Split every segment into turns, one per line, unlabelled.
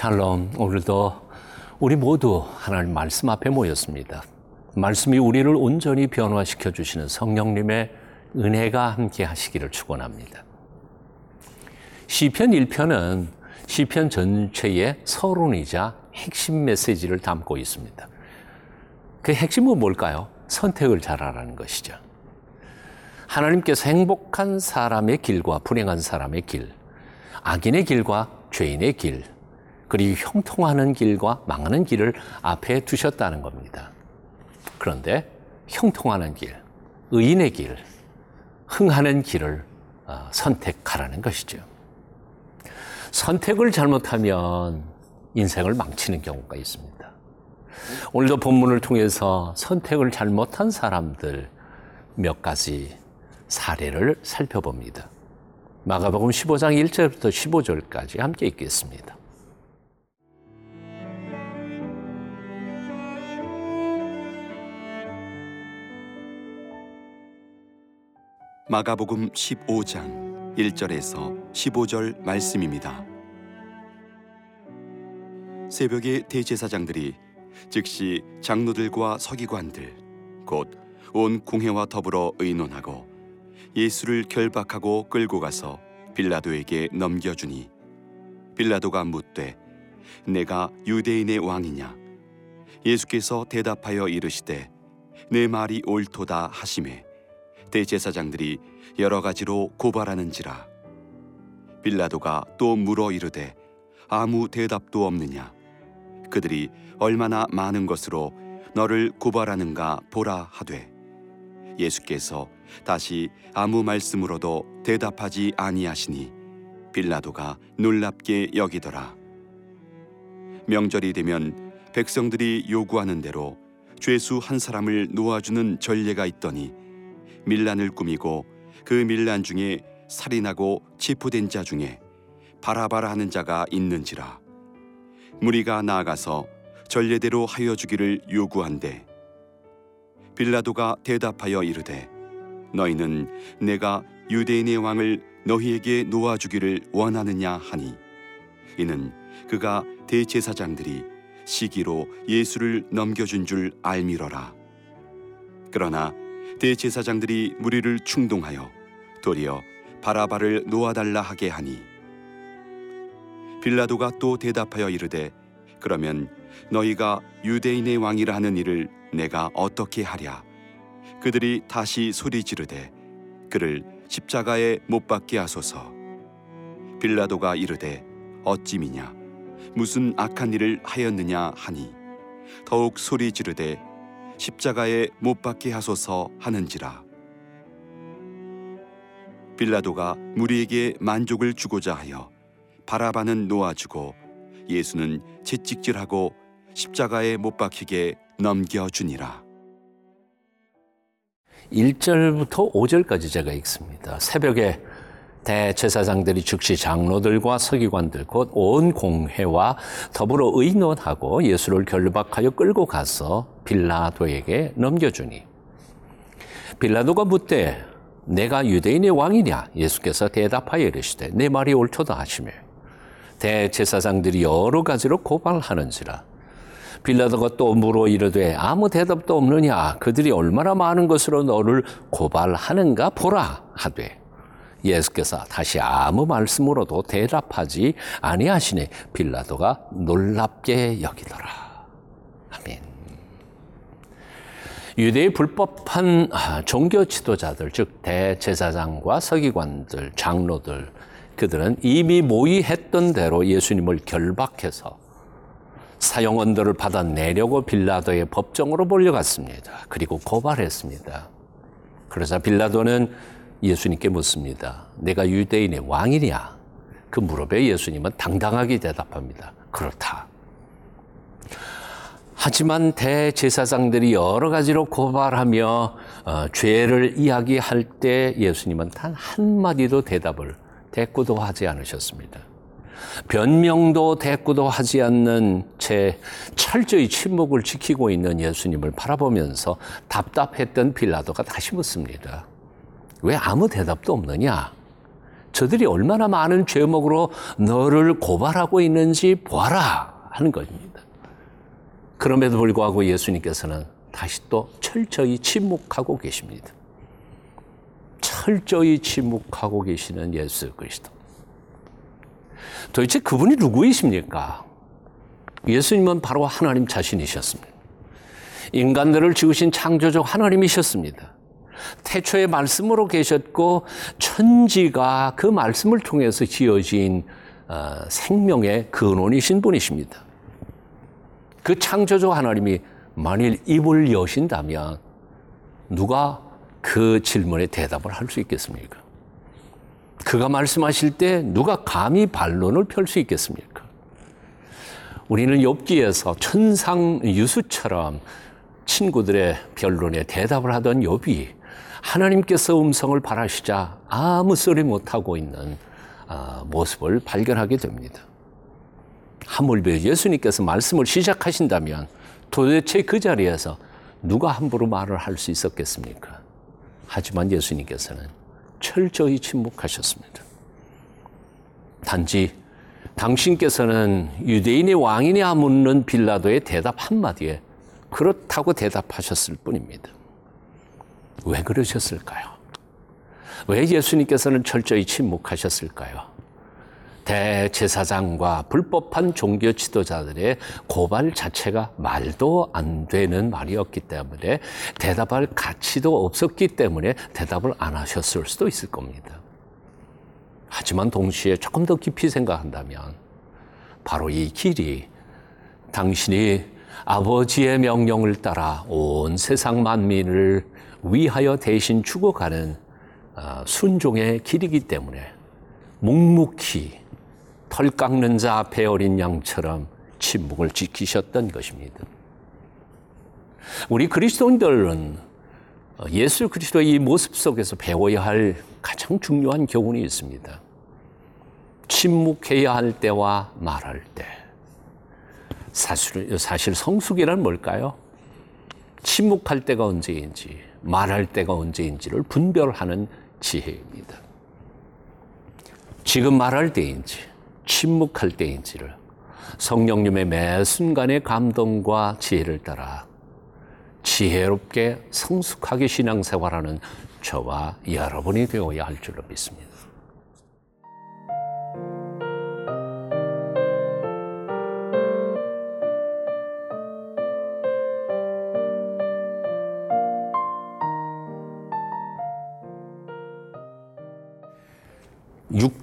샬롬. 오늘도 우리 모두 하나님 말씀 앞에 모였습니다. 말씀이 우리를 온전히 변화시켜 주시는 성령님의 은혜가 함께 하시기를 축원합니다. 시편 1편은 시편 전체의 서론이자 핵심 메시지를 담고 있습니다. 그 핵심은 뭘까요? 선택을 잘하라는 것이죠. 하나님께서 행복한 사람의 길과 불행한 사람의 길, 악인의 길과 죄인의 길, 그리고 형통하는 길과 망하는 길을 앞에 두셨다는 겁니다. 그런데 형통하는 길, 의인의 길, 흥하는 길을 어, 선택하라는 것이죠. 선택을 잘못하면 인생을 망치는 경우가 있습니다. 오늘도 본문을 통해서 선택을 잘못한 사람들 몇 가지 사례를 살펴봅니다. 마가복음 15장 1절부터 15절까지 함께 읽겠습니다.
마가복음 15장 1절에서 15절 말씀입니다. 새벽에 대제사장들이 즉시 장로들과 서기관들 곧온 궁회와 더불어 의논하고 예수를 결박하고 끌고 가서 빌라도에게 넘겨주니 빌라도가 묻되 내가 유대인의 왕이냐 예수께서 대답하여 이르시되 내 말이 옳도다 하심에 대제사장들이 여러 가지로 고발하는지라. 빌라도가 또 물어 이르되 아무 대답도 없느냐? 그들이 얼마나 많은 것으로 너를 고발하는가 보라 하되 예수께서 다시 아무 말씀으로도 대답하지 아니하시니 빌라도가 놀랍게 여기더라. 명절이 되면 백성들이 요구하는 대로 죄수 한 사람을 놓아주는 전례가 있더니 밀란을 꾸미고 그 밀란 중에 살인하고 체포된 자 중에 바라바라 하는 자가 있는지라. 무리가 나아가서 전례대로 하여 주기를 요구한대. 빌라도가 대답하여 이르되 너희는 내가 유대인의 왕을 너희에게 놓아 주기를 원하느냐 하니? 이는 그가 대제사장들이 시기로 예수를 넘겨준 줄 알미러라. 그러나 대제사장들이 무리를 충동하여 도리어 바라바를 놓아달라 하게 하니. 빌라도가 또 대답하여 이르되 그러면 너희가 유대인의 왕이라 하는 일을 내가 어떻게 하랴? 그들이 다시 소리 지르되 그를 십자가에 못 박게 하소서. 빌라도가 이르되 어찌미냐? 무슨 악한 일을 하였느냐 하니? 더욱 소리 지르되 십자가에 못 박게 하소서 하는지라 빌라도가 무리에게 만족을 주고자 하여 바라바는 놓아주고 예수는 채찍질하고 십자가에 못 박히게 넘겨주니라.
1절부터 5절까지 제가 읽습니다. 새벽에 대제사장들이 즉시 장로들과 서기관들 곧 온 공회와 더불어 의논하고 예수를 결박하여 끌고 가서 빌라도에게 넘겨주니. 빌라도가 묻되 내가 유대인의 왕이냐? 예수께서 대답하여 이르시되 내 말이 옳도다 하시며. 대제사장들이 여러 가지로 고발하는지라. 빌라도가 또 물어 이르되 아무 대답도 없느냐? 그들이 얼마나 많은 것으로 너를 고발하는가 보라. 하되 예수께서 다시 아무 말씀으로도 대답하지 아니하시니 빌라도가 놀랍게 여기더라 아멘 유대의 불법한 종교 지도자들 즉 대제사장과 서기관들 장로들 그들은 이미 모의했던 대로 예수님을 결박해서 사형원들을 받아내려고 빌라도의 법정으로 몰려갔습니다. 그리고 고발했습니다. 그러자 빌라도는 예수님께 묻습니다. 내가 유대인의 왕이냐? 그 무릎에 예수님은 당당하게 대답합니다. 그렇다. 하지만 대제사장들이 여러 가지로 고발하며 어, 죄를 이야기할 때 예수님은 단 한마디도 대답을 대꾸도 하지 않으셨습니다. 변명도 대꾸도 하지 않는 채 철저히 침묵을 지키고 있는 예수님을 바라보면서 답답했던 빌라도가 다시 묻습니다. 왜 아무 대답도 없느냐? 저들이 얼마나 많은 죄목으로 너를 고발하고 있는지 보아라 하는 것입니다. 그럼에도 불구하고 예수님께서는 다시 또 철저히 침묵하고 계십니다. 철저히 침묵하고 계시는 예수 그리스도. 도대체 그분이 누구이십니까? 예수님은 바로 하나님 자신이셨습니다. 인간들을 지으신 창조적 하나님이셨습니다. 태초의 말씀으로 계셨고 천지가 그 말씀을 통해서 지어진 어, 생명의 근원이신 분이십니다. 그 창조적 하나님이 만일 입을 여신다면 누가 그 질문에 대답을 할 수 있겠습니까? 그가 말씀하실 때 누가 감히 반론을 펼 수 있겠습니까? 우리는 욥기에서 천상 유수처럼 친구들의 변론에 대답을 하던 욥이 하나님께서 음성을 바라시자 아무 소리 못하고 있는 아, 모습을 발견하게 됩니다. 하물며 예수님께서 말씀을 시작하신다면 도대체 그 자리에서 누가 함부로 말을 할 수 있었겠습니까? 하지만 예수님께서는 철저히 침묵하셨습니다. 단지 당신께서는 유대인의 왕이냐 묻는 빌라도의 대답 한마디에 그렇다고 대답하셨을 뿐입니다. 왜 그러셨을까요? 왜 예수님께서는 철저히 침묵하셨을까요? 대제사장과 불법한 종교 지도자들의 고발 자체가 말도 안 되는 말이었기 때문에 대답할 가치도 없었기 때문에 대답을 안 하셨을 수도 있을 겁니다. 하지만 동시에 조금 더 깊이 생각한다면 바로 이 길이 당신이 아버지의 명령을 따라 온 세상 만민을 위하여 대신 죽어가는 아, 순종의 길이기 때문에 묵묵히 털 깎는 자 앞에 어린 양처럼 침묵을 지키셨던 것입니다. 우리 그리스도인들은 예수 그리스도의 이 모습 속에서 배워야 할 가장 중요한 교훈이 있습니다. 침묵해야 할 때와 말할 때. 사실, 사실 성숙이란 뭘까요? 침묵할 때가 언제인지, 말할 때가 언제인지를 분별하는 지혜입니다. 지금 말할 때인지, 침묵할 때인지를 성령님의 매 순간의 감동과 지혜를 따라 지혜롭게 성숙하게 신앙생활하는 저와 여러분이 되어야 할 줄로 믿습니다.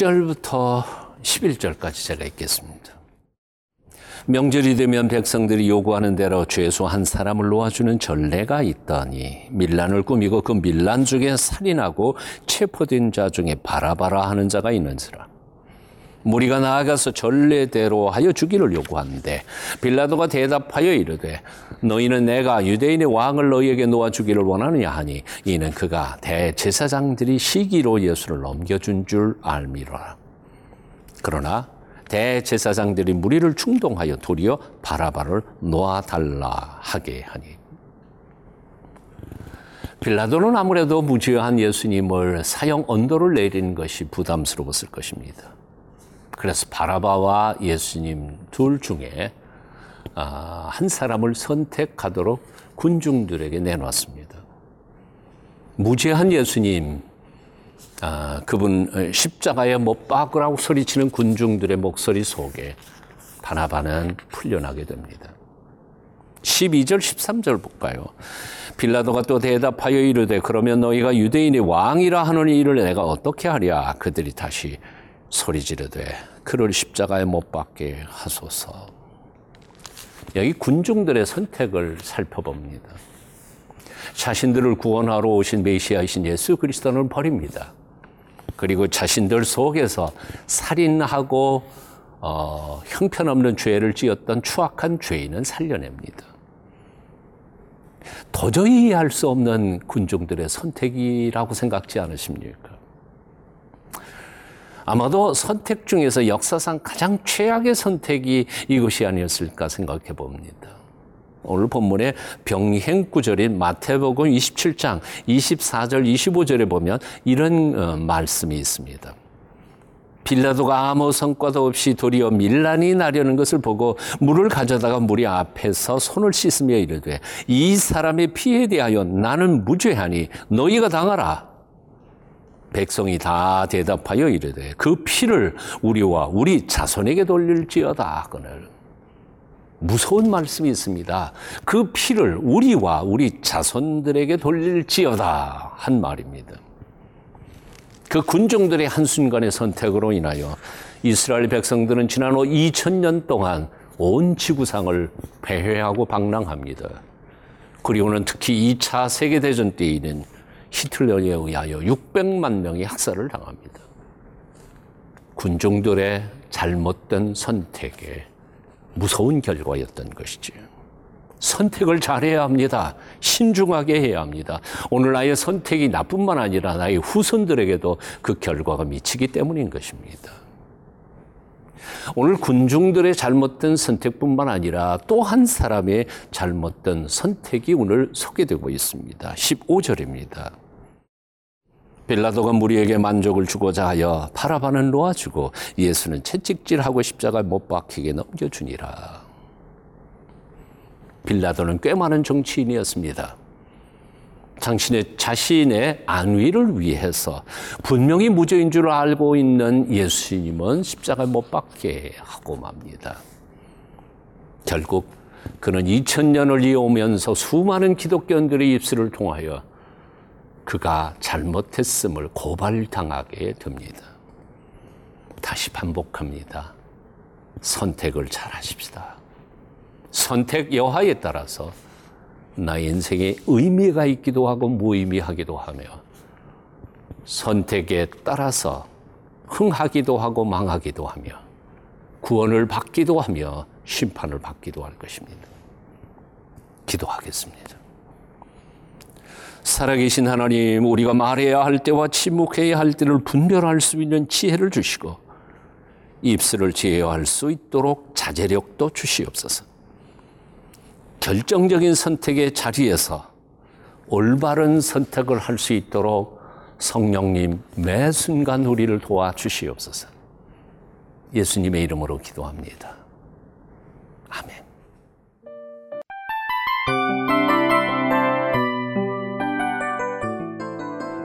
육절부터 11절까지 제가 읽겠습니다. 명절이 되면 백성들이 요구하는 대로 죄수 한 사람을 놓아주는 전례가 있더니 밀란을 꾸미고 그 밀란 중에 살인하고 체포된 자 중에 바라바라 하는 자가 있는지라. 무리가 나아가서 전례대로 하여 주기를 요구하는데 빌라도가 대답하여 이르되 너희는 내가 유대인의 왕을 너희에게 놓아 주기를 원하느냐 하니 이는 그가 대제사장들이 시기로 예수를 넘겨준 줄 알미라. 그러나 대제사장들이 무리를 충동하여 도리어 바라바를 놓아달라 하게 하니 빌라도는 아무래도 무죄한 예수님을 사형 언도를 내리는 것이 부담스러웠을 것입니다. 그래서 바라바와 예수님 둘 중에 아, 한 사람을 선택하도록 군중들에게 내놓았습니다. 무죄한 예수님, 아, 그분 십자가에 못 박으라고 소리치는 군중들의 목소리 속에 바나바는 풀려나게 됩니다. 12절, 13절 볼까요? 빌라도가 또 대답하여 이르되 그러면 너희가 유대인의 왕이라 하노니 이를 내가 어떻게 하랴? 그들이 다시 소리 지르되 그를 십자가에 못 박게 하소서. 여기 군중들의 선택을 살펴봅니다. 자신들을 구원하러 오신 메시아이신 예수 그리스도는 버립니다. 그리고 자신들 속에서 살인하고 어, 형편없는 죄를 지었던 추악한 죄인은 살려냅니다. 도저히 이해할 수 없는 군중들의 선택이라고 생각지 않으십니까? 아마도 선택 중에서 역사상 가장 최악의 선택이 이것이 아니었을까 생각해 봅니다. 오늘 본문의 병행 구절인 마태복음 27장 24절 25절에 보면 이런 어, 말씀이 있습니다. 빌라도가 아무 성과도 없이 도리어 밀란이 나려는 것을 보고 물을 가져다가 무리 앞에서 손을 씻으며 이르되 이 사람의 피에 대하여 나는 무죄하니 너희가 당하라. 백성이 다 대답하여 이르되 그 피를 우리와 우리 자손에게 돌릴지어다 하거늘 무서운 말씀이 있습니다. 그 피를 우리와 우리 자손들에게 돌릴지어다 한 말입니다. 그 군종들의 한순간의 선택으로 인하여 이스라엘 백성들은 지난 후 2000년 동안 온 지구상을 배회하고 방랑합니다. 그리고는 특히 2차 세계대전 때에는 히틀러에 의하여 600만 명이 학살을 당합니다. 군종들의 잘못된 선택에 무서운 결과였던 것이지요. 선택을 잘해야 합니다. 신중하게 해야 합니다. 오늘 나의 선택이 나뿐만 아니라 나의 후손들에게도 그 결과가 미치기 때문인 것입니다. 오늘 군중들의 잘못된 선택뿐만 아니라 또 한 사람의 잘못된 선택이 오늘 소개되고 있습니다. 15절입니다. 빌라도가 무리에게 만족을 주고자 하여 바라바는 놓아주고 예수는 채찍질하고 십자가 못 박히게 넘겨주니라. 빌라도는 꽤 많은 정치인이었습니다. 당신의 자신의 안위를 위해서 분명히 무죄인 줄 알고 있는 예수님은 십자가 못 박게 하고 맙니다. 결국 그는 2000년을 이어오면서 수많은 기독교인들의 입술을 통하여 그가 잘못했음을 고발당하게 됩니다. 다시 반복합니다. 선택을 잘 하십시다. 선택 여하에 따라서 나의 인생에 의미가 있기도 하고 무의미하기도 하며 선택에 따라서 흥하기도 하고 망하기도 하며 구원을 받기도 하며 심판을 받기도 할 것입니다. 기도하겠습니다. 살아계신 하나님, 우리가 말해야 할 때와 침묵해야 할 때를 분별할 수 있는 지혜를 주시고 입술을 제어할 수 있도록 자제력도 주시옵소서. 결정적인 선택의 자리에서 올바른 선택을 할 수 있도록 성령님 매 순간 우리를 도와주시옵소서. 예수님의 이름으로 기도합니다. 아멘.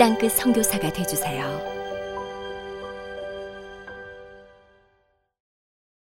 땅끝 선교사가 되주세요.